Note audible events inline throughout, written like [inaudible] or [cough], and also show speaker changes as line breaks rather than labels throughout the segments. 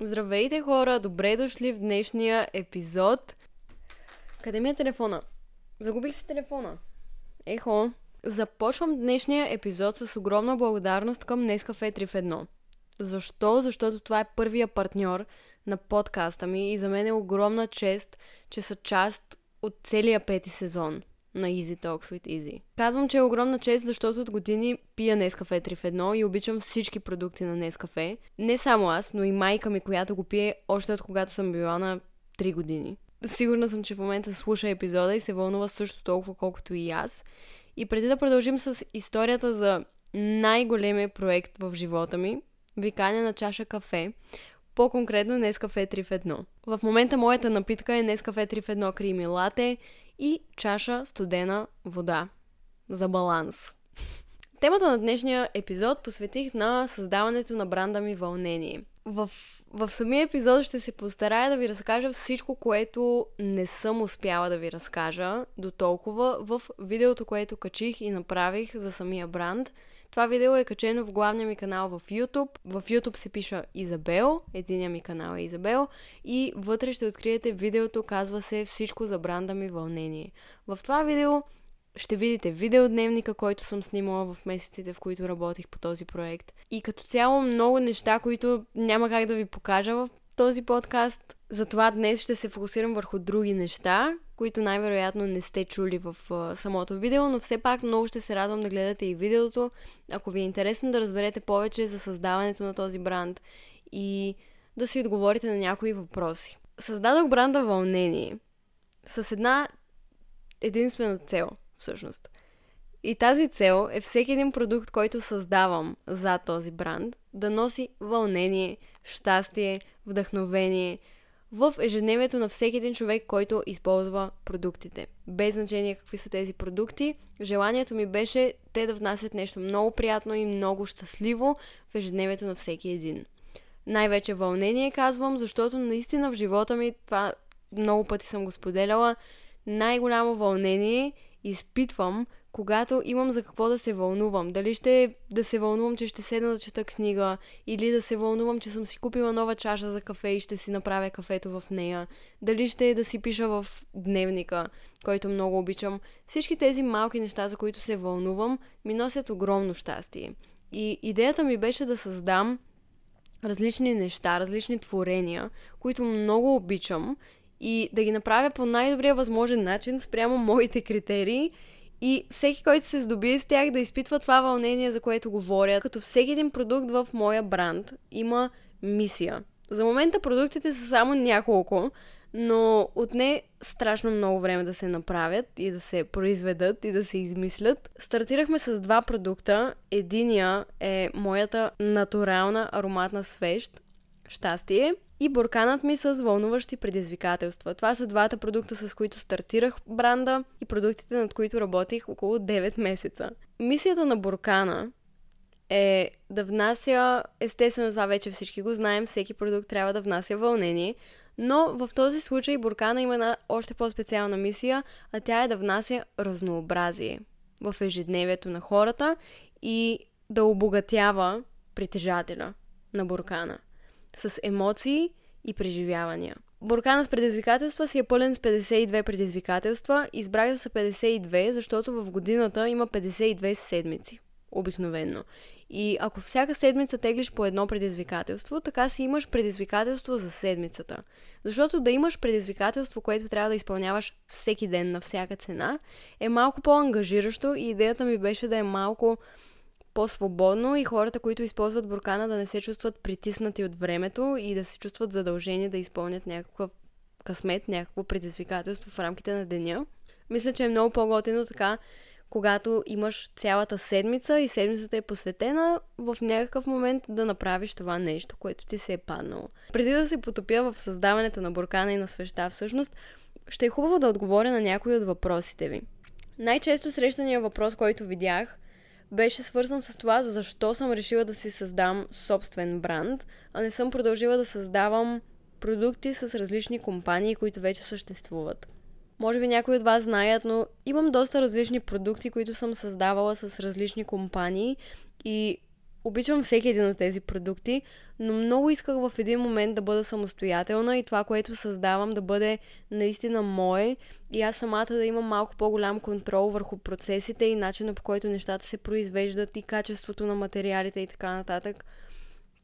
Здравейте хора, добре дошли в днешния епизод. Къде ми е телефона? Загубих си телефона. Ехо. Започвам днешния епизод с огромна благодарност към Nescafe 3 в 1. Защо? Защото това е първия партньор на подкаста ми и за мен е огромна чест, че са част от целия пети сезон на Easy Talks with Easy. Казвам, че е огромна чест, защото от години пия Nescafe 3 в 1 и обичам всички продукти на Nescafe. Не само аз, но и майка ми, която го пие още от когато съм била на 3 години. Сигурна съм, че в момента слуша епизода и се вълнува също толкова, колкото и аз. И преди да продължим с историята за най-големия проект в живота ми, виканя на чаша кафе, по-конкретно Nescafe 3 в 1. В момента моята напитка е Nescafe 3 в 1 крими лате и чаша студена вода. За баланс. Темата на днешния епизод посветих на създаването на бранда ми Вълнение. В, в самия епизод ще се постарая да ви разкажа всичко, което не съм успяла да ви разкажа до толкова в видеото, което качих и направих за самия бранд. Това видео е качено в главния ми канал в YouTube. В YouTube се пиша Изабел, единия ми канал е Изабел и вътре ще откриете видеото, казва се Всичко за бранда ми вълнение. В това видео ще видите видеодневника, който съм снимала в месеците, в които работих по този проект. И като цяло много неща, които няма как да ви покажа в този подкаст. Затова днес ще се фокусирам върху други неща, които най-вероятно не сте чули в uh, самото видео, но все пак много ще се радвам да гледате и видеото, ако ви е интересно да разберете повече за създаването на този бранд и да си отговорите на някои въпроси. Създадох бранда Вълнение с една единствена цел, всъщност. И тази цел е всеки един продукт, който създавам за този бранд, да носи вълнение, щастие, вдъхновение в ежедневието на всеки един човек, който използва продуктите. Без значение какви са тези продукти, желанието ми беше те да внасят нещо много приятно и много щастливо в ежедневието на всеки един. Най-вече вълнение казвам, защото наистина в живота ми, това много пъти съм го споделяла, най-голямо вълнение изпитвам, когато имам за какво да се вълнувам. Дали ще да се вълнувам, че ще седна да чета книга, или да се вълнувам, че съм си купила нова чаша за кафе и ще си направя кафето в нея. Дали ще е да си пиша в дневника, който много обичам. Всички тези малки неща, за които се вълнувам, ми носят огромно щастие. И идеята ми беше да създам различни неща, различни творения, които много обичам и да ги направя по най-добрия възможен начин спрямо моите критерии и всеки, който се здобие с тях, да изпитва това вълнение, за което говоря. Като всеки един продукт в моя бранд има мисия. За момента продуктите са само няколко, но отне страшно много време да се направят и да се произведат и да се измислят. Стартирахме с два продукта. Единия е моята натурална ароматна свещ, щастие, и бурканът ми с вълнуващи предизвикателства. Това са двата продукта, с които стартирах бранда и продуктите, над които работих около 9 месеца. Мисията на буркана е да внася, естествено това вече всички го знаем, всеки продукт трябва да внася вълнение, но в този случай буркана има една още по-специална мисия, а тя е да внася разнообразие в ежедневието на хората и да обогатява притежателя на буркана с емоции и преживявания. Буркана с предизвикателства си е пълен с 52 предизвикателства. Избрах да са 52, защото в годината има 52 седмици. Обикновенно. И ако всяка седмица теглиш по едно предизвикателство, така си имаш предизвикателство за седмицата. Защото да имаш предизвикателство, което трябва да изпълняваш всеки ден на всяка цена, е малко по-ангажиращо и идеята ми беше да е малко по-свободно и хората, които използват буркана да не се чувстват притиснати от времето и да се чувстват задължени да изпълнят някаква късмет, някакво предизвикателство в рамките на деня. Мисля, че е много по-готино така, когато имаш цялата седмица и седмицата е посветена в някакъв момент да направиш това нещо, което ти се е паднало. Преди да се потопя в създаването на буркана и на свеща, всъщност, ще е хубаво да отговоря на някои от въпросите ви. Най-често срещания въпрос, който видях – беше свързан с това, защо съм решила да си създам собствен бранд, а не съм продължила да създавам продукти с различни компании, които вече съществуват. Може би някои от вас знаят, но имам доста различни продукти, които съм създавала с различни компании и Обичам всеки един от тези продукти, но много исках в един момент да бъда самостоятелна и това, което създавам, да бъде наистина мое и аз самата да имам малко по-голям контрол върху процесите и начина по който нещата се произвеждат и качеството на материалите и така нататък.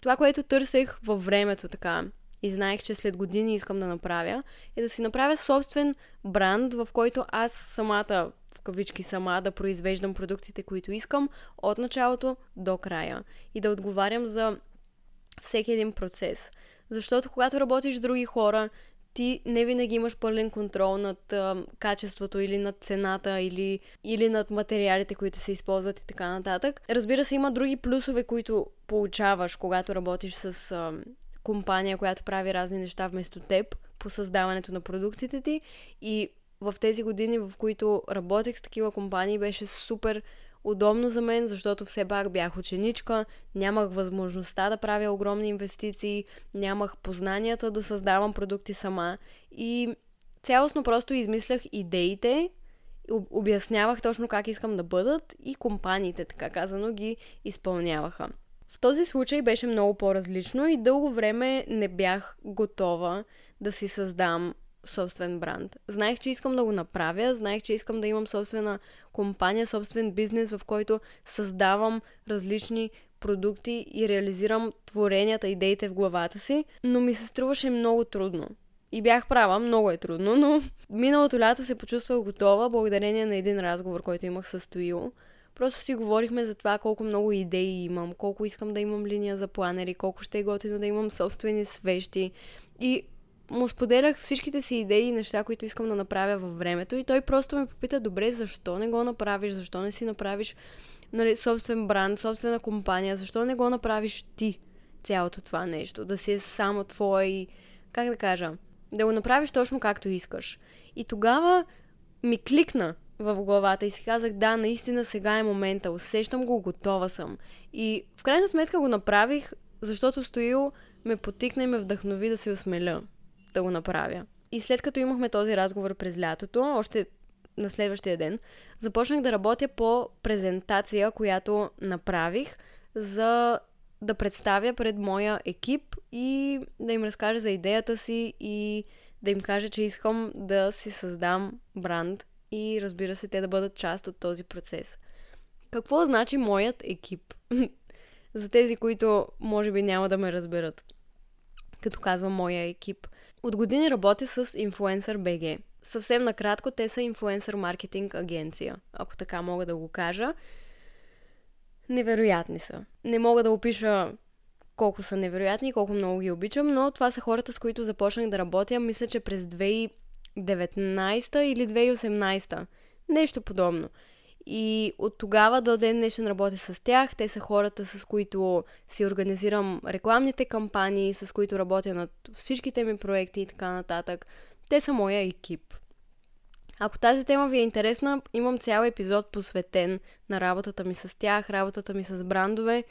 Това, което търсех във времето така и знаех, че след години искам да направя, е да си направя собствен бранд, в който аз самата кавички сама да произвеждам продуктите, които искам от началото до края и да отговарям за всеки един процес. Защото когато работиш с други хора, ти не винаги имаш пълен контрол над а, качеството или над цената или, или над материалите, които се използват и така нататък. Разбира се, има други плюсове, които получаваш, когато работиш с а, компания, която прави разни неща вместо теб по създаването на продуктите ти и в тези години, в които работех с такива компании, беше супер удобно за мен, защото все пак бях ученичка, нямах възможността да правя огромни инвестиции, нямах познанията да създавам продукти сама и цялостно просто измислях идеите, обяснявах точно как искам да бъдат и компаниите, така казано, ги изпълняваха. В този случай беше много по-различно и дълго време не бях готова да си създам собствен бранд. Знаех, че искам да го направя, знаех, че искам да имам собствена компания, собствен бизнес, в който създавам различни продукти и реализирам творенията, идеите в главата си, но ми се струваше много трудно. И бях права, много е трудно, но миналото лято се почувствах готова благодарение на един разговор, който имах с Стоил. Просто си говорихме за това колко много идеи имам, колко искам да имам линия за планери, колко ще е готино да имам собствени свещи. И му споделях всичките си идеи и неща, които искам да направя във времето и той просто ме попита, добре, защо не го направиш, защо не си направиш нали, собствен бранд, собствена компания, защо не го направиш ти цялото това нещо, да си е само твой, как да кажа, да го направиш точно както искаш. И тогава ми кликна в главата и си казах, да, наистина сега е момента, усещам го, готова съм. И в крайна сметка го направих, защото Стоил ме потикна и ме вдъхнови да се осмеля да го направя. И след като имахме този разговор през лятото, още на следващия ден, започнах да работя по презентация, която направих за да представя пред моя екип и да им разкажа за идеята си и да им кажа, че искам да си създам бранд и разбира се, те да бъдат част от този процес. Какво значи моят екип? [laughs] за тези, които може би няма да ме разберат, като казвам моя екип. От години работя с Influencer BG. Съвсем накратко, те са инфлуенсър маркетинг агенция, ако така мога да го кажа. Невероятни са. Не мога да опиша колко са невероятни и колко много ги обичам, но това са хората, с които започнах да работя, мисля, че през 2019 или 2018. Нещо подобно. И от тогава до ден днешен работя с тях. Те са хората, с които си организирам рекламните кампании, с които работя над всичките ми проекти и така нататък. Те са моя екип. Ако тази тема ви е интересна, имам цял епизод посветен на работата ми с тях, работата ми с брандове,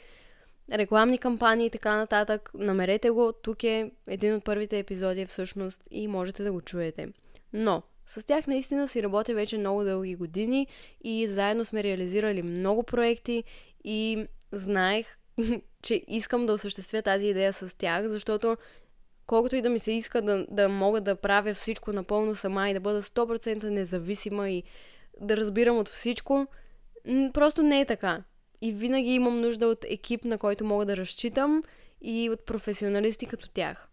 рекламни кампании и така нататък. Намерете го, тук е един от първите епизоди всъщност и можете да го чуете. Но, с тях наистина си работя вече много дълги години и заедно сме реализирали много проекти и знаех, [laughs] че искам да осъществя тази идея с тях, защото колкото и да ми се иска да, да мога да правя всичко напълно сама и да бъда 100% независима и да разбирам от всичко, просто не е така. И винаги имам нужда от екип, на който мога да разчитам и от професионалисти като тях.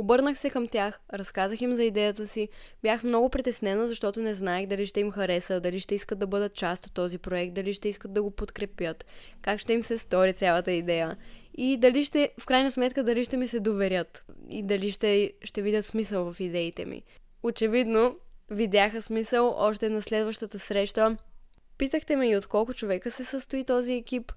Обърнах се към тях, разказах им за идеята си. Бях много притеснена, защото не знаех дали ще им хареса, дали ще искат да бъдат част от този проект, дали ще искат да го подкрепят, как ще им се стори цялата идея. И дали ще, в крайна сметка, дали ще ми се доверят и дали ще, ще видят смисъл в идеите ми. Очевидно, видяха смисъл още на следващата среща. Питахте ме и от колко човека се състои този екип.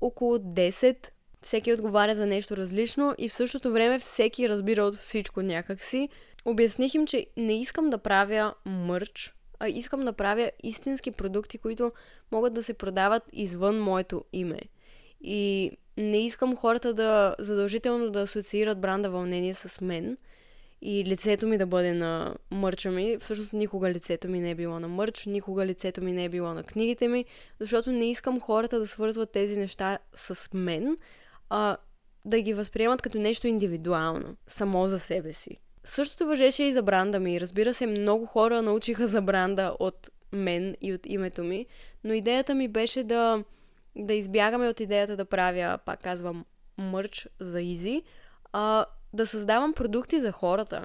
Около 10 всеки отговаря за нещо различно и в същото време всеки разбира от всичко някакси. Обясних им, че не искам да правя мърч, а искам да правя истински продукти, които могат да се продават извън моето име. И не искам хората да задължително да асоциират бранда вълнение с мен. и лицето ми да бъде на мърча ми. Всъщност никога лицето ми не е било на мърч, никога лицето ми не е било на книгите ми, защото не искам хората да свързват тези неща с мен, а да ги възприемат като нещо индивидуално, само за себе си. Същото въжеше и за бранда ми. Разбира се, много хора научиха за бранда от мен и от името ми, но идеята ми беше да, да избягаме от идеята да правя, пак казвам, мърч за Изи, а да създавам продукти за хората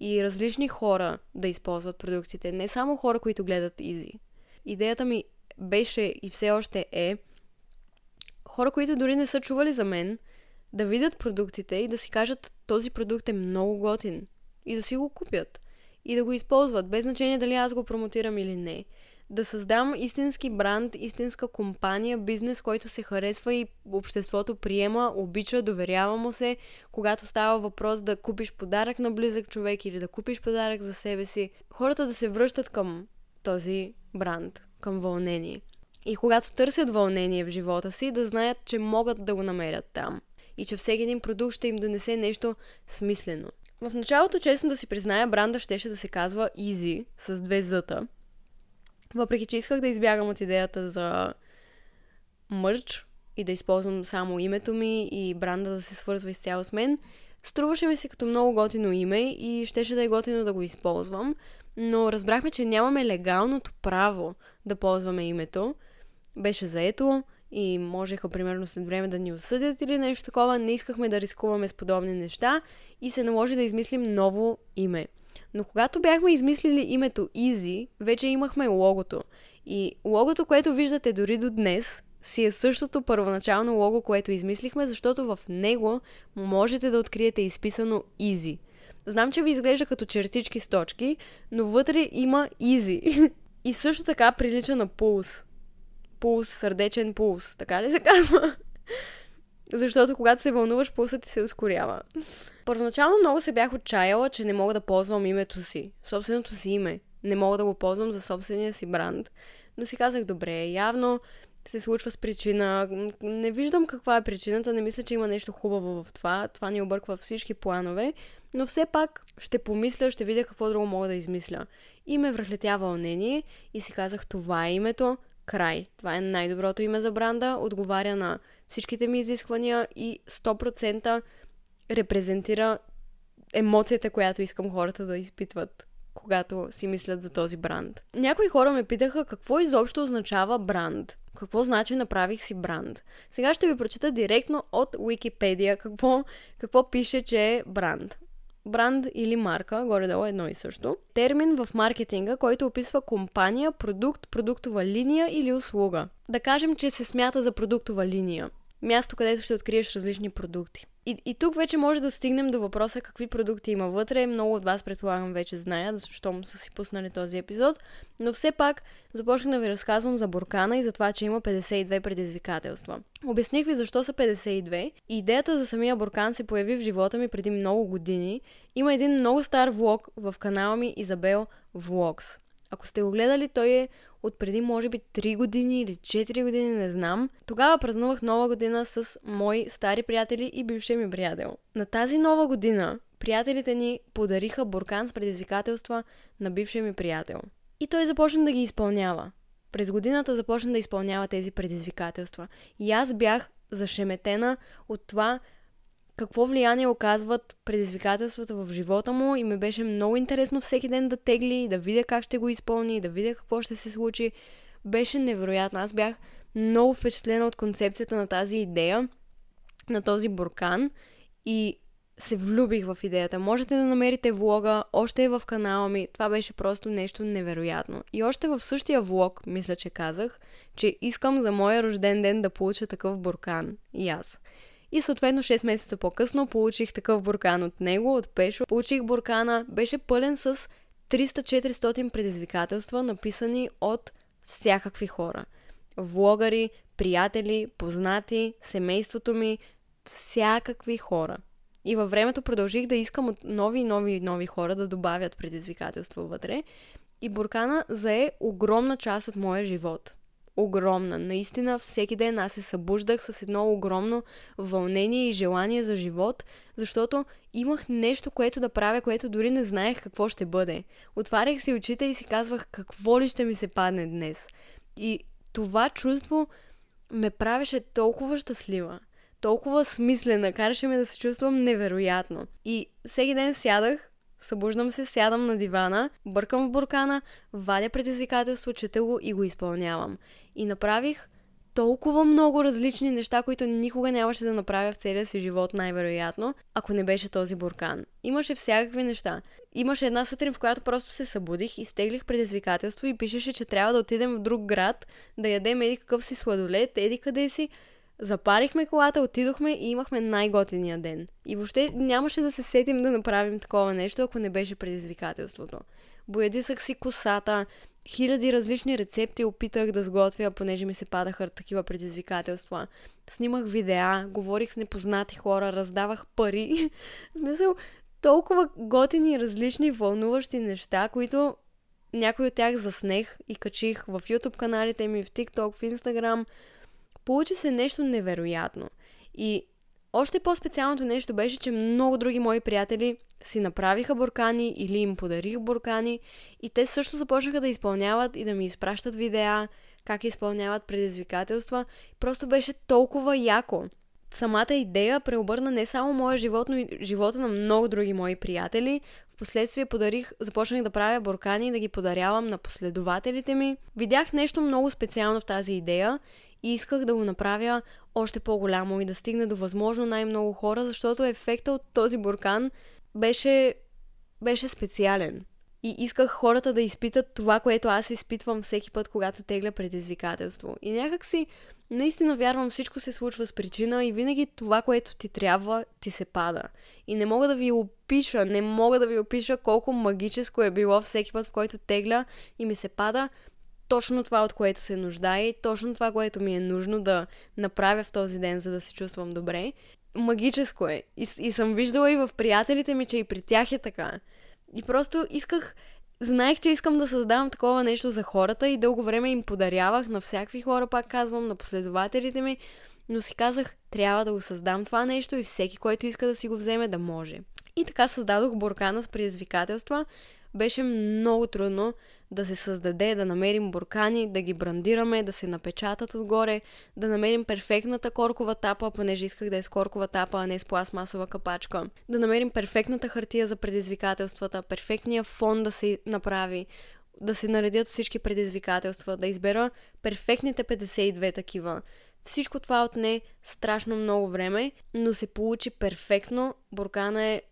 и различни хора да използват продуктите, не само хора, които гледат Изи. Идеята ми беше и все още е хора, които дори не са чували за мен, да видят продуктите и да си кажат този продукт е много готин и да си го купят и да го използват, без значение дали аз го промотирам или не. Да създам истински бранд, истинска компания, бизнес, който се харесва и обществото приема, обича, доверява му се, когато става въпрос да купиш подарък на близък човек или да купиш подарък за себе си. Хората да се връщат към този бранд, към вълнение. И когато търсят вълнение в живота си, да знаят, че могат да го намерят там. И че всеки един продукт ще им донесе нещо смислено. В началото, честно да си призная, бранда щеше да се казва Easy с две зъта. Въпреки, че исках да избягам от идеята за мърч и да използвам само името ми и бранда да се свързва изцяло с мен, струваше ми се като много готино име и щеше да е готино да го използвам, но разбрахме, че нямаме легалното право да ползваме името. Беше заето и можеха примерно след време да ни осъдят или нещо такова. Не искахме да рискуваме с подобни неща и се наложи да измислим ново име. Но когато бяхме измислили името Easy, вече имахме логото. И логото, което виждате дори до днес, си е същото първоначално лого, което измислихме, защото в него можете да откриете изписано Easy. Знам, че ви изглежда като чертички с точки, но вътре има Easy. [laughs] И също така прилича на пулс пулс, сърдечен пулс. Така ли се казва? Защото когато се вълнуваш, пулсът ти се ускорява. Първоначално много се бях отчаяла, че не мога да ползвам името си, собственото си име. Не мога да го ползвам за собствения си бранд. Но си казах, добре, явно се случва с причина. Не виждам каква е причината, не мисля, че има нещо хубаво в това. Това ни обърква всички планове, но все пак ще помисля, ще видя какво друго мога да измисля. И ме връхлетя вълнение и си казах, това е името, край. Това е най-доброто име за бранда, отговаря на всичките ми изисквания и 100% репрезентира емоцията, която искам хората да изпитват, когато си мислят за този бранд. Някои хора ме питаха какво изобщо означава бранд. Какво значи направих си бранд? Сега ще ви прочита директно от Wikipedia какво, какво пише, че е бранд бранд или марка, горе-долу едно и също. Термин в маркетинга, който описва компания, продукт, продуктова линия или услуга. Да кажем, че се смята за продуктова линия. Място, където ще откриеш различни продукти. И, и тук вече може да стигнем до въпроса какви продукти има вътре. Много от вас, предполагам, вече знаят, защото са си пуснали този епизод. Но все пак започнах да ви разказвам за буркана и за това, че има 52 предизвикателства. Обясних ви защо са 52. И идеята за самия буркан се появи в живота ми преди много години. Има един много стар влог в канала ми Изабел Влогс. Ако сте го гледали, той е от преди може би 3 години или 4 години, не знам. Тогава празнувах нова година с мои стари приятели и бившия ми приятел. На тази нова година приятелите ни подариха буркан с предизвикателства на бившия ми приятел. И той започна да ги изпълнява. През годината започна да изпълнява тези предизвикателства. И аз бях зашеметена от това какво влияние оказват предизвикателствата в живота му и ми беше много интересно всеки ден да тегли, да видя как ще го изпълни, да видя какво ще се случи. Беше невероятно. Аз бях много впечатлена от концепцията на тази идея, на този буркан и се влюбих в идеята. Можете да намерите влога, още е в канала ми. Това беше просто нещо невероятно. И още в същия влог, мисля, че казах, че искам за моя рожден ден да получа такъв буркан. И аз. И съответно 6 месеца по-късно получих такъв буркан от него, от Пешо. Получих буркана, беше пълен с 300-400 предизвикателства, написани от всякакви хора. Влогари, приятели, познати, семейството ми, всякакви хора. И във времето продължих да искам от нови и нови нови хора да добавят предизвикателства вътре. И буркана зае огромна част от моя живот. Огромна. Наистина, всеки ден аз се събуждах с едно огромно вълнение и желание за живот, защото имах нещо, което да правя, което дори не знаех какво ще бъде. Отварях си очите и си казвах какво ли ще ми се падне днес. И това чувство ме правеше толкова щастлива, толкова смислена, караше ме да се чувствам невероятно. И всеки ден сядах, събуждам се, сядам на дивана, бъркам в буркана, вадя предизвикателство, чета го и го изпълнявам. И направих толкова много различни неща, които никога нямаше да направя в целия си живот, най-вероятно, ако не беше този буркан. Имаше всякакви неща. Имаше една сутрин, в която просто се събудих, изтеглих предизвикателство и пишеше, че трябва да отидем в друг град, да ядем еди какъв си сладолет, еди къде си. Запарихме колата, отидохме и имахме най-готиния ден. И въобще нямаше да се сетим да направим такова нещо, ако не беше предизвикателството. Боядисах си косата, хиляди различни рецепти опитах да сготвя, понеже ми се падаха такива предизвикателства. Снимах видеа, говорих с непознати хора, раздавах пари. [laughs] в смисъл, толкова готини, различни, вълнуващи неща, които някои от тях заснех и качих в YouTube каналите ми, в TikTok, в Instagram. Получи се нещо невероятно. И още по-специалното нещо беше, че много други мои приятели си направиха буркани или им подарих буркани и те също започнаха да изпълняват и да ми изпращат видеа, как изпълняват предизвикателства. Просто беше толкова яко. Самата идея преобърна не само моя живот, но и живота на много други мои приятели. Впоследствие подарих, започнах да правя буркани и да ги подарявам на последователите ми. Видях нещо много специално в тази идея и исках да го направя още по-голямо и да стигне до възможно най-много хора, защото ефекта от този буркан беше, беше специален. И исках хората да изпитат това, което аз изпитвам всеки път, когато тегля предизвикателство. И някак си, наистина вярвам, всичко се случва с причина и винаги това, което ти трябва, ти се пада. И не мога да ви опиша, не мога да ви опиша колко магическо е било всеки път, в който тегля и ми се пада, точно това, от което се нуждае и точно това, което ми е нужно да направя в този ден, за да се чувствам добре. Магическо е. И, и съм виждала и в приятелите ми, че и при тях е така. И просто исках, знаех, че искам да създавам такова нещо за хората и дълго време им подарявах на всякакви хора, пак казвам, на последователите ми, но си казах, трябва да го създам това нещо и всеки, който иска да си го вземе, да може. И така създадох буркана с предизвикателства, беше много трудно да се създаде, да намерим буркани, да ги брандираме, да се напечатат отгоре, да намерим перфектната коркова тапа, понеже исках да е с коркова тапа, а не с пластмасова капачка, да намерим перфектната хартия за предизвикателствата, перфектния фон да се направи, да се наредят всички предизвикателства, да избера перфектните 52 такива. Всичко това отне страшно много време, но се получи перфектно. Буркана е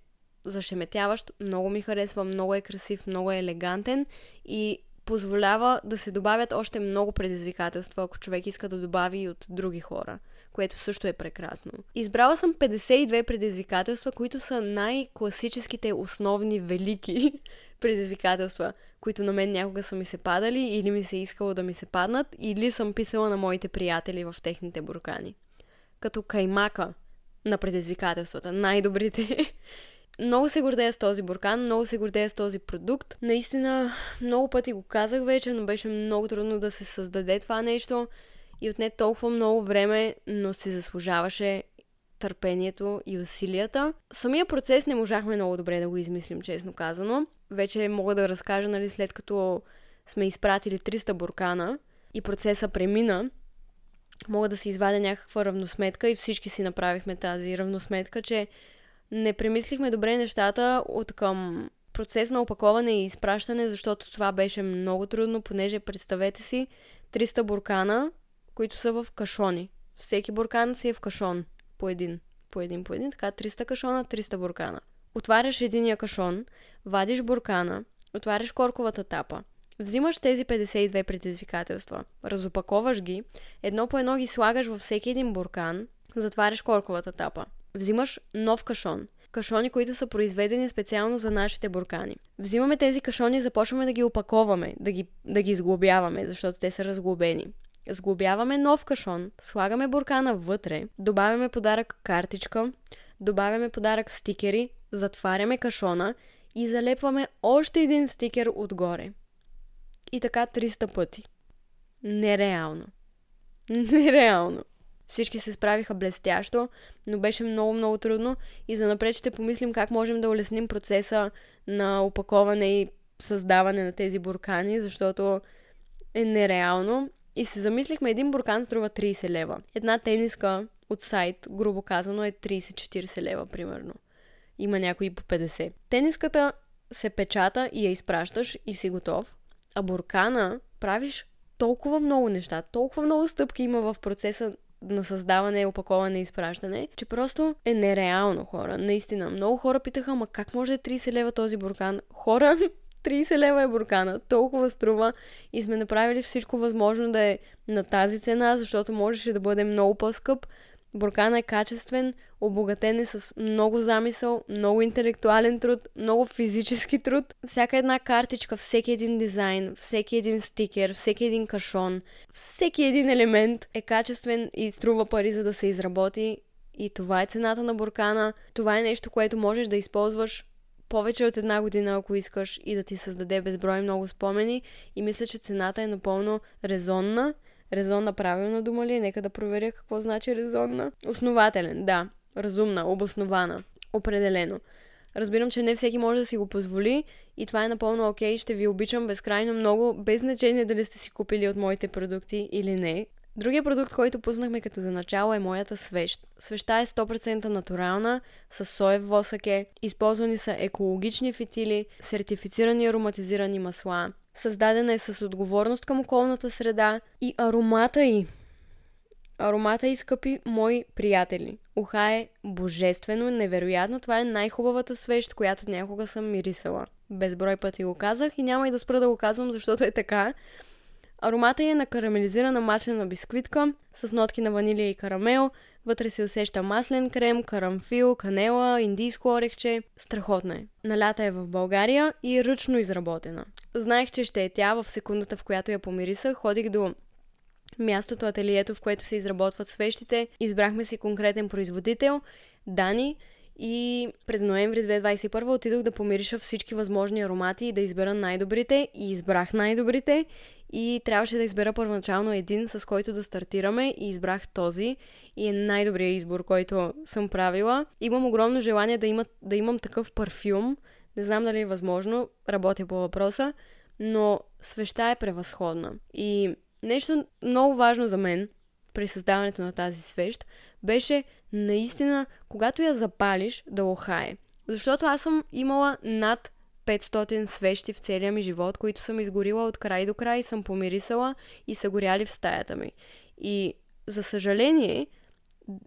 зашеметяващ, много ми харесва, много е красив, много е елегантен и позволява да се добавят още много предизвикателства, ако човек иска да добави и от други хора, което също е прекрасно. Избрала съм 52 предизвикателства, които са най-класическите, основни, велики [laughs] предизвикателства, които на мен някога са ми се падали или ми се е искало да ми се паднат, или съм писала на моите приятели в техните буркани. Като каймака на предизвикателствата, най-добрите [laughs] много се гордея с този буркан, много се гордея с този продукт. Наистина, много пъти го казах вече, но беше много трудно да се създаде това нещо и отне толкова много време, но се заслужаваше търпението и усилията. Самия процес не можахме много добре да го измислим, честно казано. Вече мога да разкажа, нали, след като сме изпратили 300 буркана и процеса премина, мога да си извадя някаква равносметка и всички си направихме тази равносметка, че не премислихме добре нещата от към процес на опаковане и изпращане, защото това беше много трудно, понеже представете си 300 буркана, които са в кашони. Всеки буркан си е в кашон. По един. По един, по един. Така 300 кашона, 300 буркана. Отваряш единия кашон, вадиш буркана, отваряш корковата тапа, Взимаш тези 52 предизвикателства, разопаковаш ги, едно по едно ги слагаш във всеки един буркан, затваряш корковата тапа. Взимаш нов кашон. Кашони, които са произведени специално за нашите буркани. Взимаме тези кашони и започваме да ги опаковаме, да ги, да ги сглобяваме, защото те са разглобени. Сглобяваме нов кашон, слагаме буркана вътре, добавяме подарък картичка, добавяме подарък стикери, затваряме кашона и залепваме още един стикер отгоре. И така 300 пъти. Нереално. [laughs] Нереално. Всички се справиха блестящо, но беше много, много трудно и за напред ще помислим как можем да улесним процеса на опаковане и създаване на тези буркани, защото е нереално. И се замислихме, един буркан струва 30 лева. Една тениска от сайт, грубо казано, е 30-40 лева, примерно. Има някои по 50. Тениската се печата и я изпращаш и си готов. А буркана правиш толкова много неща, толкова много стъпки има в процеса на създаване, опаковане и изпращане, че просто е нереално хора. Наистина. Много хора питаха, ма как може да е 30 лева този буркан? Хора, [laughs] 30 лева е буркана, толкова струва и сме направили всичко възможно да е на тази цена, защото можеше да бъде много по-скъп, Буркана е качествен, обогатен е с много замисъл, много интелектуален труд, много физически труд. Всяка една картичка, всеки един дизайн, всеки един стикер, всеки един кашон, всеки един елемент е качествен и струва пари за да се изработи. И това е цената на буркана. Това е нещо, което можеш да използваш повече от една година, ако искаш, и да ти създаде безброй много спомени. И мисля, че цената е напълно резонна Резонна правилна дума ли е? Нека да проверя какво значи резонна. Основателен, да. Разумна, обоснована. Определено. Разбирам, че не всеки може да си го позволи и това е напълно окей. Ще ви обичам безкрайно много, без значение дали сте си купили от моите продукти или не. Другия продукт, който пуснахме като за начало е моята свещ. Свеща е 100% натурална, с соев восък използвани са екологични фитили, сертифицирани ароматизирани масла, Създадена е с отговорност към околната среда и аромата й. Аромата и скъпи мои приятели. Уха е божествено, невероятно. Това е най-хубавата свещ, която някога съм мирисала. Безброй пъти го казах и няма и да спра да го казвам, защото е така. Аромата е на карамелизирана маслена бисквитка с нотки на ванилия и карамел. Вътре се усеща маслен крем, карамфил, канела, индийско орехче. Страхотна е. Налята е в България и е ръчно изработена. Знаех, че ще е тя в секундата, в която я помирисах. Ходих до мястото, ателието, в което се изработват свещите. Избрахме си конкретен производител, Дани, и през ноември 2021 отидох да помириша всички възможни аромати и да избера най-добрите. И избрах най-добрите. И трябваше да избера първоначално един, с който да стартираме. И избрах този. И е най-добрият избор, който съм правила. Имам огромно желание да, има, да имам такъв парфюм. Не знам дали е възможно. Работя по въпроса. Но свеща е превъзходна. И нещо много важно за мен при създаването на тази свещ беше наистина, когато я запалиш, да охае. Защото аз съм имала над 500 свещи в целия ми живот, които съм изгорила от край до край, съм помирисала и са горяли в стаята ми. И за съжаление,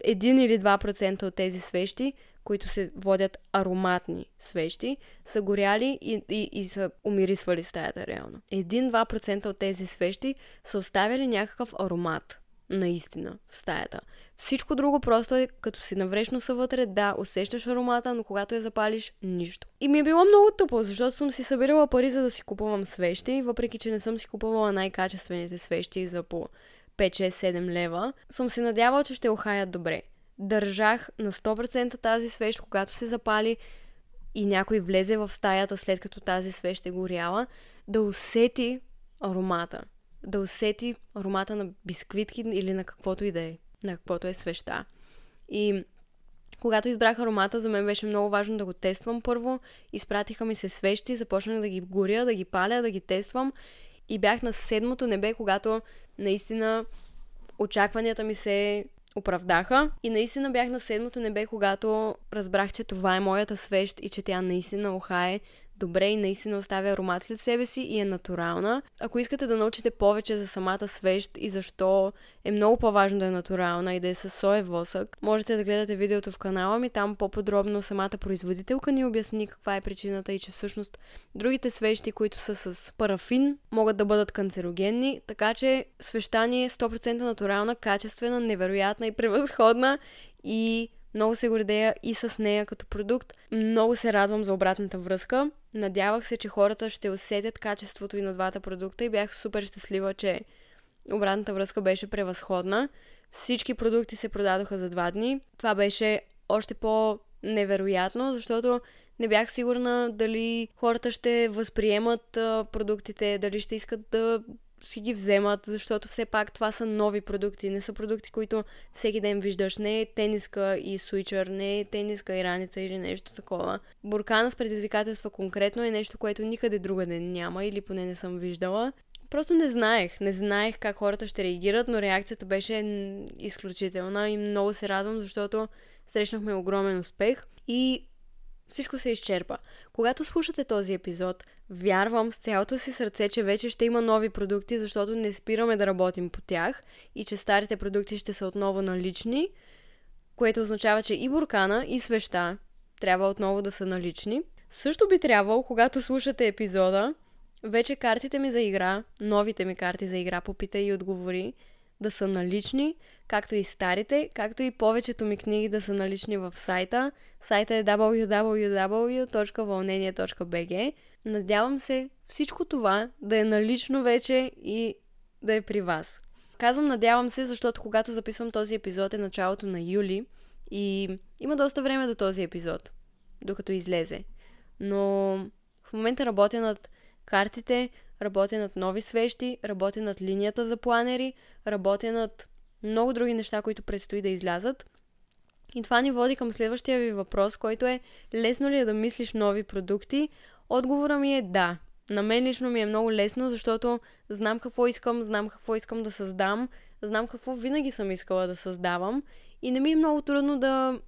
един или 2% от тези свещи, които се водят ароматни свещи, са горяли и, и, и са умирисвали стаята реално. Един-2% от тези свещи са оставили някакъв аромат наистина в стаята. Всичко друго просто е като си навреш носа вътре, да, усещаш аромата, но когато я запалиш, нищо. И ми е било много тъпо, защото съм си събирала пари за да си купувам свещи, въпреки че не съм си купувала най-качествените свещи за по 5-6-7 лева, съм се надявала, че ще охаят добре. Държах на 100% тази свещ, когато се запали и някой влезе в стаята след като тази свещ е горяла, да усети аромата да усети аромата на бисквитки или на каквото и да е, на каквото е свеща. И когато избрах аромата, за мен беше много важно да го тествам първо. Изпратиха ми се свещи, започнах да ги горя, да ги паля, да ги тествам. И бях на седмото небе, когато наистина очакванията ми се оправдаха. И наистина бях на седмото небе, когато разбрах, че това е моята свещ и че тя наистина охае добре и наистина оставя аромат след себе си и е натурална. Ако искате да научите повече за самата свещ и защо е много по-важно да е натурална и да е с соев восък, можете да гледате видеото в канала ми. Там по-подробно самата производителка ни обясни каква е причината и че всъщност другите свещи, които са с парафин, могат да бъдат канцерогенни. Така че свеща ни е 100% натурална, качествена, невероятна и превъзходна и много се гордея и с нея като продукт. Много се радвам за обратната връзка. Надявах се, че хората ще усетят качеството и на двата продукта и бях супер щастлива, че обратната връзка беше превъзходна. Всички продукти се продадоха за два дни. Това беше още по-невероятно, защото не бях сигурна дали хората ще възприемат продуктите, дали ще искат да си ги вземат, защото все пак това са нови продукти, не са продукти, които всеки ден виждаш. Не е тениска и свичър, не е тениска и раница или нещо такова. Буркана с предизвикателства конкретно е нещо, което никъде другаде няма или поне не съм виждала. Просто не знаех. Не знаех как хората ще реагират, но реакцията беше изключителна и много се радвам, защото срещнахме огромен успех и всичко се изчерпа. Когато слушате този епизод, вярвам с цялото си сърце, че вече ще има нови продукти, защото не спираме да работим по тях и че старите продукти ще са отново налични, което означава, че и буркана, и свеща трябва отново да са налични. Също би трябвало, когато слушате епизода, вече картите ми за игра, новите ми карти за игра, попита и отговори, да са налични, както и старите, както и повечето ми книги да са налични в сайта. Сайта е www.вълнение.bg. Надявам се всичко това да е налично вече и да е при вас. Казвам надявам се, защото когато записвам този епизод е началото на юли и има доста време до този епизод, докато излезе. Но в момента работя над картите, работя над нови свещи, работя над линията за планери, работя над много други неща, които предстои да излязат. И това ни води към следващия ви въпрос, който е лесно ли е да мислиш нови продукти? Отговора ми е да. На мен лично ми е много лесно, защото знам какво искам, знам какво искам да създам, знам какво винаги съм искала да създавам и не ми е много трудно да,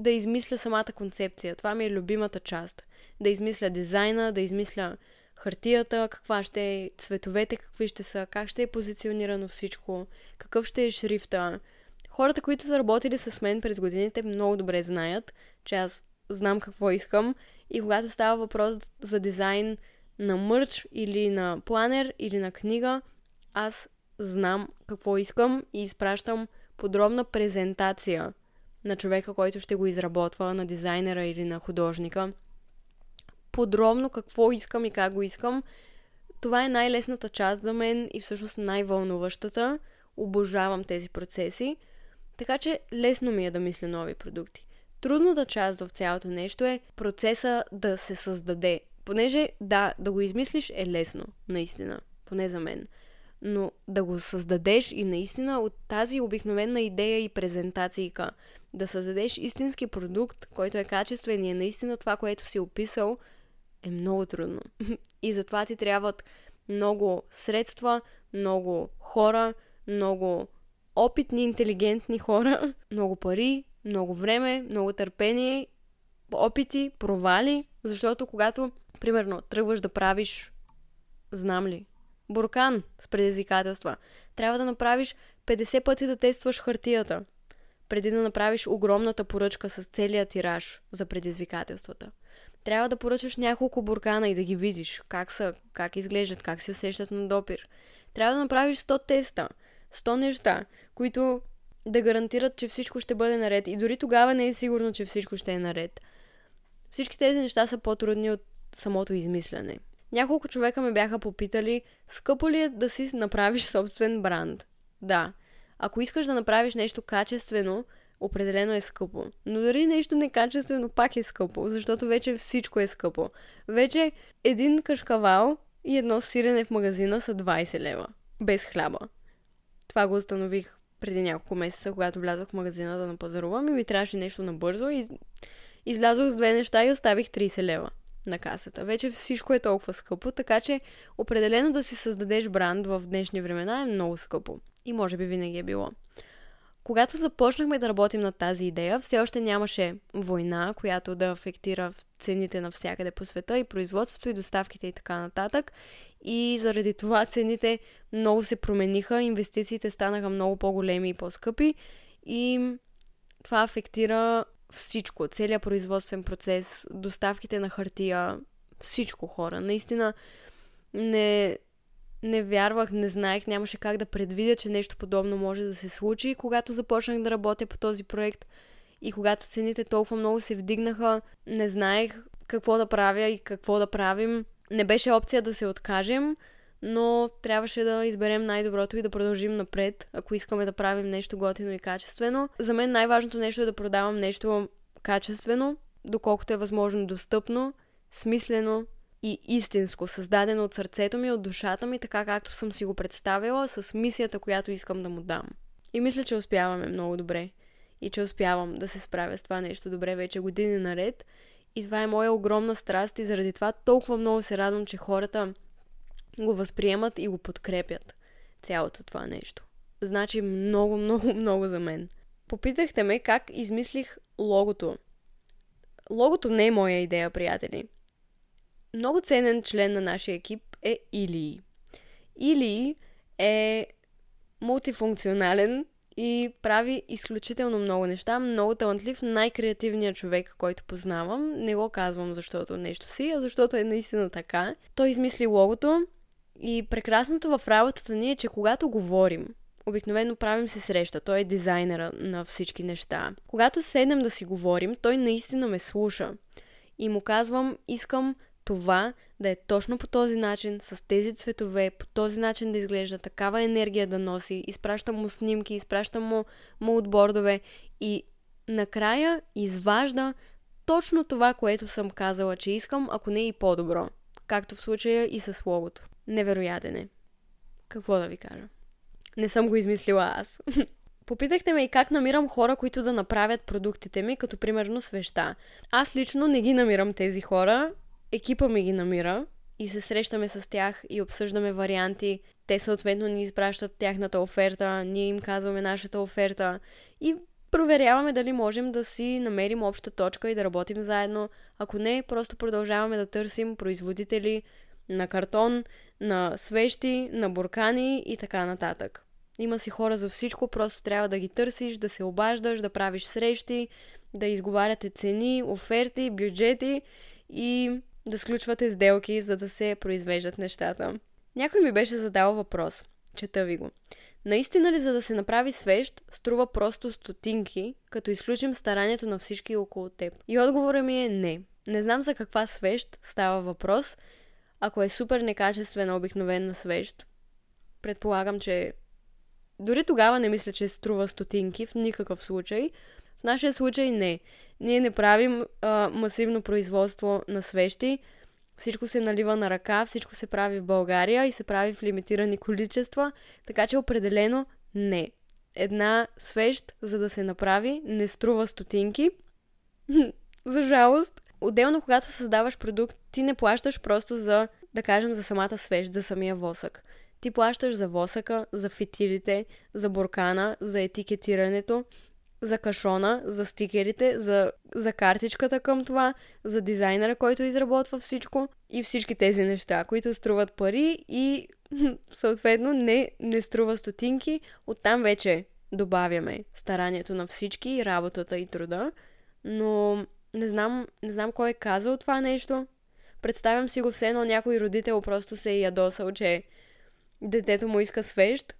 да измисля самата концепция. Това ми е любимата част. Да измисля дизайна, да измисля хартията, каква ще е, цветовете какви ще са, как ще е позиционирано всичко, какъв ще е шрифта. Хората, които са работили с мен през годините, много добре знаят, че аз знам какво искам и когато става въпрос за дизайн на мърч или на планер или на книга, аз знам какво искам и изпращам подробна презентация на човека, който ще го изработва, на дизайнера или на художника – подробно какво искам и как го искам. Това е най-лесната част за мен и всъщност най-вълнуващата. Обожавам тези процеси. Така че лесно ми е да мисля нови продукти. Трудната част в цялото нещо е процеса да се създаде. Понеже, да, да го измислиш е лесно, наистина. Поне за мен. Но да го създадеш и наистина от тази обикновена идея и презентация, да създадеш истински продукт, който е качествен и е наистина това, което си описал, е много трудно. [laughs] И затова ти трябват много средства, много хора, много опитни, интелигентни хора, [laughs] много пари, много време, много търпение, опити, провали, защото когато, примерно, тръгваш да правиш, знам ли, буркан с предизвикателства, трябва да направиш 50 пъти да тестваш хартията, преди да направиш огромната поръчка с целият тираж за предизвикателствата трябва да поръчаш няколко буркана и да ги видиш как са, как изглеждат, как се усещат на допир. Трябва да направиш 100 теста, 100 неща, които да гарантират, че всичко ще бъде наред. И дори тогава не е сигурно, че всичко ще е наред. Всички тези неща са по-трудни от самото измисляне. Няколко човека ме бяха попитали, скъпо ли е да си направиш [laughs] собствен бранд? Да. Ако искаш да направиш нещо качествено, определено е скъпо. Но дори нещо некачествено пак е скъпо, защото вече всичко е скъпо. Вече един кашкавал и едно сирене в магазина са 20 лева. Без хляба. Това го установих преди няколко месеца, когато влязох в магазина да напазарувам и ми трябваше нещо набързо и излязох с две неща и оставих 30 лева на касата. Вече всичко е толкова скъпо, така че определено да си създадеш бранд в днешни времена е много скъпо. И може би винаги е било. Когато започнахме да работим над тази идея, все още нямаше война, която да афектира цените навсякъде по света и производството и доставките и така нататък. И заради това цените много се промениха, инвестициите станаха много по-големи и по-скъпи и това афектира всичко, целият производствен процес, доставките на хартия, всичко хора. Наистина не, не вярвах, не знаех, нямаше как да предвидя, че нещо подобно може да се случи. Когато започнах да работя по този проект и когато цените толкова много се вдигнаха, не знаех какво да правя и какво да правим. Не беше опция да се откажем, но трябваше да изберем най-доброто и да продължим напред, ако искаме да правим нещо готино и качествено. За мен най-важното нещо е да продавам нещо качествено, доколкото е възможно достъпно, смислено, и истинско, създадено от сърцето ми, от душата ми, така както съм си го представила, с мисията, която искам да му дам. И мисля, че успяваме много добре. И че успявам да се справя с това нещо добре вече години наред. И това е моя огромна страст и заради това толкова много се радвам, че хората го възприемат и го подкрепят. Цялото това нещо. Значи много, много, много за мен. Попитахте ме как измислих логото. Логото не е моя идея, приятели. Много ценен член на нашия екип е Или. Или е мултифункционален и прави изключително много неща. Много талантлив, най-креативният човек, който познавам. Не го казвам защото нещо си, а защото е наистина така. Той измисли логото и прекрасното в работата ни е, че когато говорим, обикновено правим се среща. Той е дизайнера на всички неща. Когато седнем да си говорим, той наистина ме слуша. И му казвам, искам това да е точно по този начин, с тези цветове, по този начин да изглежда, такава енергия да носи, изпращам му снимки, изпращам му моутбордове и накрая изважда точно това, което съм казала, че искам, ако не и по-добро. Както в случая и с логото. Невероятен е. Какво да ви кажа? Не съм го измислила аз. [laughs] Попитахте ме и как намирам хора, които да направят продуктите ми, като примерно свеща. Аз лично не ги намирам тези хора екипа ми ги намира и се срещаме с тях и обсъждаме варианти. Те съответно ни изпращат тяхната оферта, ние им казваме нашата оферта и проверяваме дали можем да си намерим обща точка и да работим заедно. Ако не, просто продължаваме да търсим производители на картон, на свещи, на буркани и така нататък. Има си хора за всичко, просто трябва да ги търсиш, да се обаждаш, да правиш срещи, да изговаряте цени, оферти, бюджети и да сключвате сделки, за да се произвеждат нещата. Някой ми беше задал въпрос. Чета ви го. Наистина ли за да се направи свещ, струва просто стотинки, като изключим старанието на всички около теб? И отговорът ми е не. Не знам за каква свещ става въпрос. Ако е супер некачествена обикновена свещ, предполагам, че дори тогава не мисля, че струва стотинки в никакъв случай. В нашия случай не. Ние не правим а, масивно производство на свещи. Всичко се налива на ръка, всичко се прави в България и се прави в лимитирани количества, така че определено не. Една свещ, за да се направи, не струва стотинки. [laughs] за жалост. Отделно, когато създаваш продукт, ти не плащаш просто за, да кажем, за самата свещ, за самия восък. Ти плащаш за восъка, за фитилите, за буркана, за етикетирането, за кашона, за стикерите, за, за картичката към това, за дизайнера, който изработва всичко и всички тези неща, които струват пари и [laughs] съответно не, не струва стотинки. Оттам вече добавяме старанието на всички, работата и труда, но не знам, не знам кой е казал това нещо. Представям си го все едно някой родител просто се е ядосал, че детето му иска свещ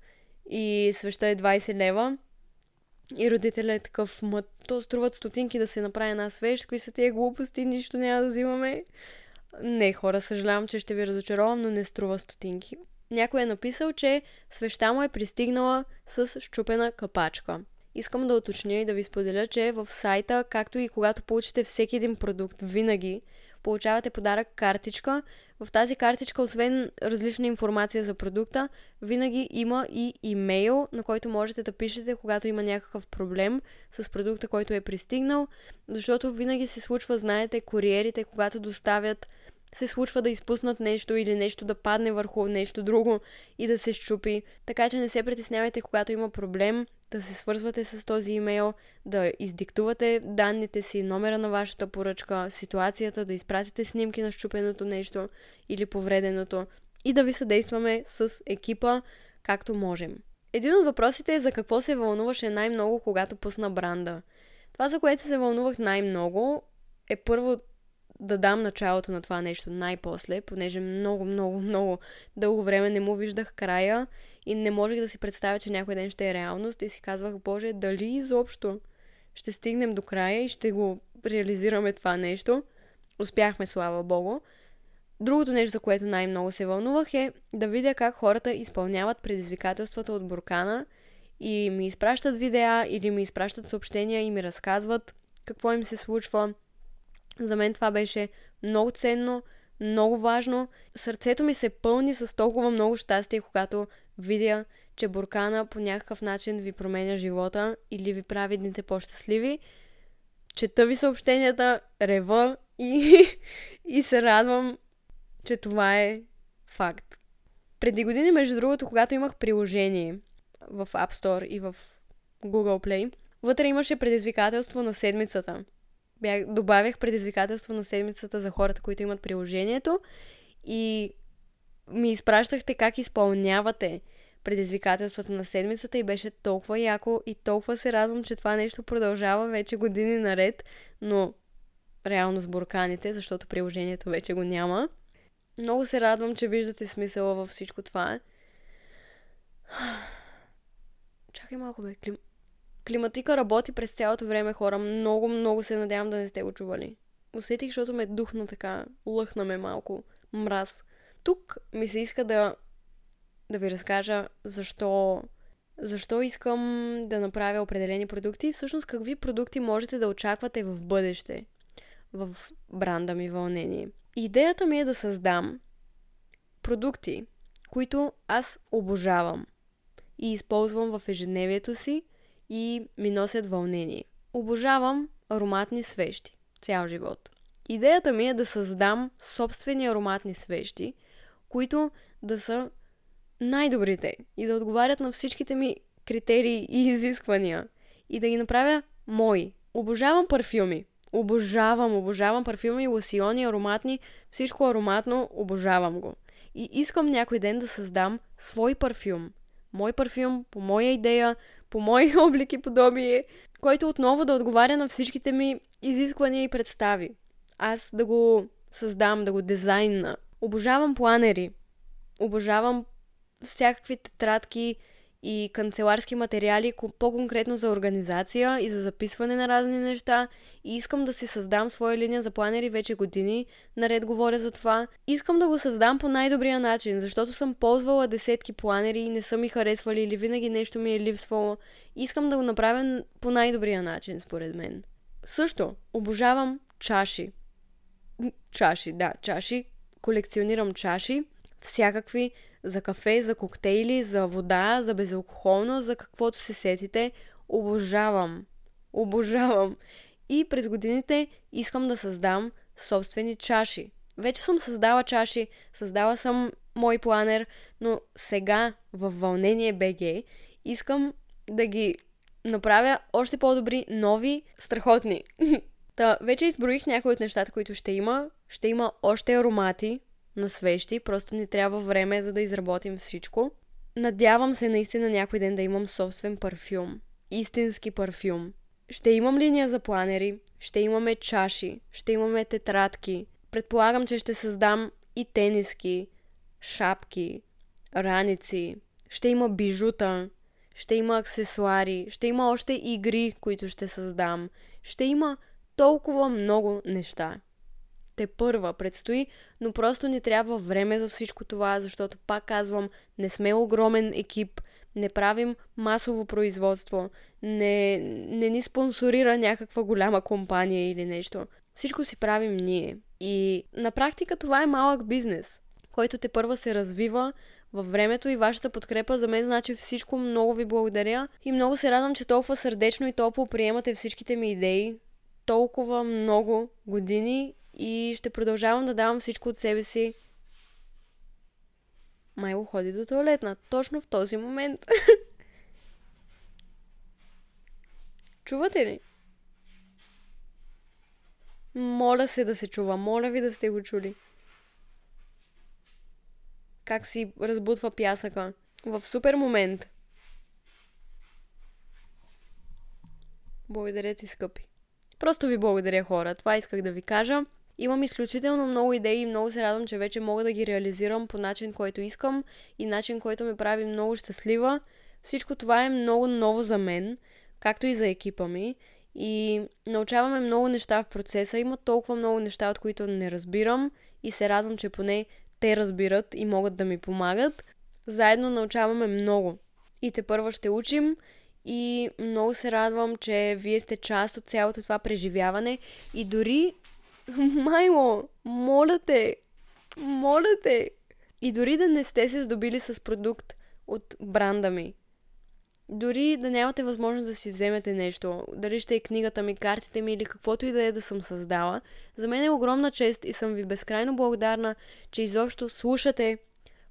и свеща е 20 лева и родителя е такъв, ма то струват стотинки да се направи една свещ, кои са тия глупости, нищо няма да взимаме. Не, хора, съжалявам, че ще ви разочаровам, но не струва стотинки. Някой е написал, че свеща му е пристигнала с щупена капачка. Искам да уточня и да ви споделя, че в сайта, както и когато получите всеки един продукт, винаги получавате подарък картичка. В тази картичка, освен различна информация за продукта, винаги има и имейл, на който можете да пишете, когато има някакъв проблем с продукта, който е пристигнал, защото винаги се случва, знаете, куриерите, когато доставят се случва да изпуснат нещо или нещо да падне върху нещо друго и да се щупи. Така че не се притеснявайте, когато има проблем, да се свързвате с този имейл, да издиктувате данните си, номера на вашата поръчка, ситуацията, да изпратите снимки на щупеното нещо или повреденото и да ви съдействаме с екипа както можем. Един от въпросите е за какво се вълнуваше най-много, когато пусна бранда. Това, за което се вълнувах най-много, е първо да дам началото на това нещо най-после, понеже много, много, много дълго време не му виждах края и не можех да си представя, че някой ден ще е реалност и си казвах, Боже, дали изобщо ще стигнем до края и ще го реализираме това нещо. Успяхме, слава Богу. Другото нещо, за което най-много се вълнувах е да видя как хората изпълняват предизвикателствата от Буркана и ми изпращат видеа или ми изпращат съобщения и ми разказват какво им се случва. За мен това беше много ценно, много важно. Сърцето ми се пълни с толкова много щастие, когато видя, че буркана по някакъв начин ви променя живота или ви прави дните по-щастливи. Чета ви съобщенията, рева и, [laughs] и се радвам, че това е факт. Преди години, между другото, когато имах приложение в App Store и в Google Play, вътре имаше предизвикателство на седмицата. Бях, добавях предизвикателство на седмицата за хората, които имат приложението и ми изпращахте как изпълнявате предизвикателствата на седмицата и беше толкова яко и толкова се радвам, че това нещо продължава вече години наред, но реално с бурканите, защото приложението вече го няма. Много се радвам, че виждате смисъла във всичко това. [sighs] Чакай малко, бе. Клим... Климатика работи през цялото време, хора. Много, много се надявам да не сте го чували. Усетих, защото ме духна така. Лъхна ме малко. Мраз. Тук ми се иска да, да ви разкажа защо, защо искам да направя определени продукти и всъщност какви продукти можете да очаквате в бъдеще в бранда ми вълнение. Идеята ми е да създам продукти, които аз обожавам и използвам в ежедневието си и ми носят вълнение. Обожавам ароматни свещи цял живот. Идеята ми е да създам собствени ароматни свещи, които да са най-добрите и да отговарят на всичките ми критерии и изисквания и да ги направя мои. Обожавам парфюми. Обожавам, обожавам парфюми, лосиони, ароматни, всичко ароматно, обожавам го. И искам някой ден да създам свой парфюм. Мой парфюм, по моя идея, по мои [laughs] облики подобие, който отново да отговаря на всичките ми изисквания и представи. Аз да го създам, да го дизайна. Обожавам планери. Обожавам всякакви тетрадки, и канцеларски материали, по-конкретно за организация и за записване на разни неща. И искам да си създам своя линия за планери вече години. Наред говоря за това. Искам да го създам по най-добрия начин, защото съм ползвала десетки планери и не са ми харесвали или винаги нещо ми е липсвало. Искам да го направя по най-добрия начин, според мен. Също, обожавам чаши. Чаши, да, чаши. Колекционирам чаши. Всякакви за кафе, за коктейли, за вода, за безалкохолно, за каквото се сетите. Обожавам. Обожавам. И през годините искам да създам собствени чаши. Вече съм създала чаши, създала съм мой планер, но сега в Вълнение БГ искам да ги направя още по-добри, нови, страхотни. [laughs] Та, вече изброих някои от нещата, които ще има. Ще има още аромати, на свещи, просто ни трябва време за да изработим всичко. Надявам се наистина някой ден да имам собствен парфюм. Истински парфюм. Ще имам линия за планери, ще имаме чаши, ще имаме тетрадки. Предполагам, че ще създам и тениски, шапки, раници, ще има бижута, ще има аксесуари, ще има още игри, които ще създам. Ще има толкова много неща те първа предстои, но просто ни трябва време за всичко това, защото пак казвам, не сме огромен екип, не правим масово производство, не, не ни спонсорира някаква голяма компания или нещо. Всичко си правим ние. И на практика това е малък бизнес, който те първа се развива във времето и вашата подкрепа за мен значи всичко. Много ви благодаря и много се радвам, че толкова сърдечно и топло приемате всичките ми идеи. Толкова много години и ще продължавам да давам всичко от себе си. Майло ходи до туалетна. Точно в този момент. [laughs] Чувате ли? Моля се да се чува. Моля ви да сте го чули. Как си разбутва пясъка. В супер момент. Благодаря ти, скъпи. Просто ви благодаря, хора. Това исках да ви кажа. Имам изключително много идеи и много се радвам, че вече мога да ги реализирам по начин, който искам и начин, който ме прави много щастлива. Всичко това е много ново за мен, както и за екипа ми. И научаваме много неща в процеса. Има толкова много неща, от които не разбирам и се радвам, че поне те разбират и могат да ми помагат. Заедно научаваме много. И те първо ще учим и много се радвам, че вие сте част от цялото това преживяване и дори [laughs] Майло, моля те, Моля те! И дори да не сте се здобили с продукт от бранда ми, дори да нямате възможност да си вземете нещо, дали ще е книгата ми, картите ми или каквото и да е да съм създала, за мен е огромна чест и съм ви безкрайно благодарна, че изобщо слушате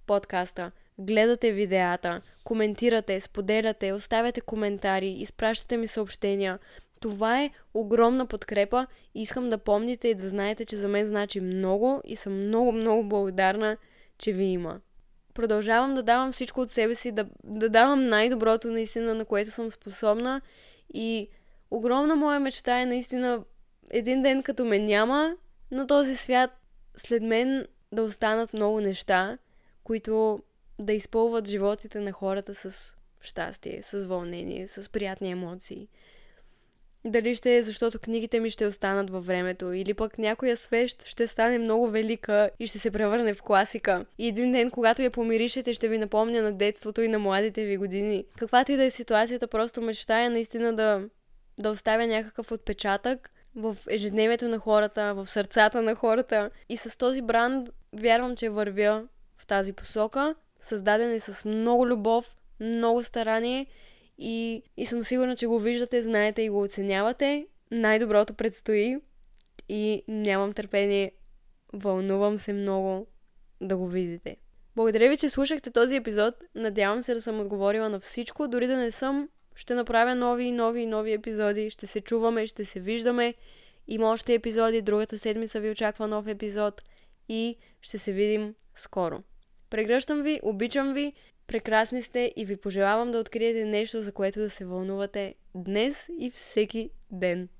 подкаста, гледате видеята, коментирате, споделяте, оставяте коментари, изпращате ми съобщения. Това е огромна подкрепа искам да помните и да знаете, че за мен значи много и съм много, много благодарна, че ви има продължавам да давам всичко от себе си, да, да давам най-доброто наистина, на което съм способна. И огромна моя мечта е наистина един ден като ме няма на този свят, след мен да останат много неща, които да изпълват животите на хората с щастие, с вълнение, с приятни емоции. Дали ще е защото книгите ми ще останат във времето, или пък някоя свещ ще стане много велика и ще се превърне в класика. И един ден, когато я помиришете, ще ви напомня на детството и на младите ви години. Каквато и да е ситуацията, просто мечтая наистина да, да оставя някакъв отпечатък в ежедневието на хората, в сърцата на хората. И с този бранд вярвам, че вървя в тази посока. Създаден е с много любов, много старание и, и съм сигурна, че го виждате, знаете и го оценявате. Най-доброто предстои и нямам търпение. Вълнувам се много да го видите. Благодаря ви, че слушахте този епизод. Надявам се да съм отговорила на всичко. Дори да не съм, ще направя нови, нови, нови епизоди. Ще се чуваме, ще се виждаме. Има още епизоди. Другата седмица ви очаква нов епизод. И ще се видим скоро. Прегръщам ви, обичам ви Прекрасни сте и ви пожелавам да откриете нещо, за което да се вълнувате днес и всеки ден.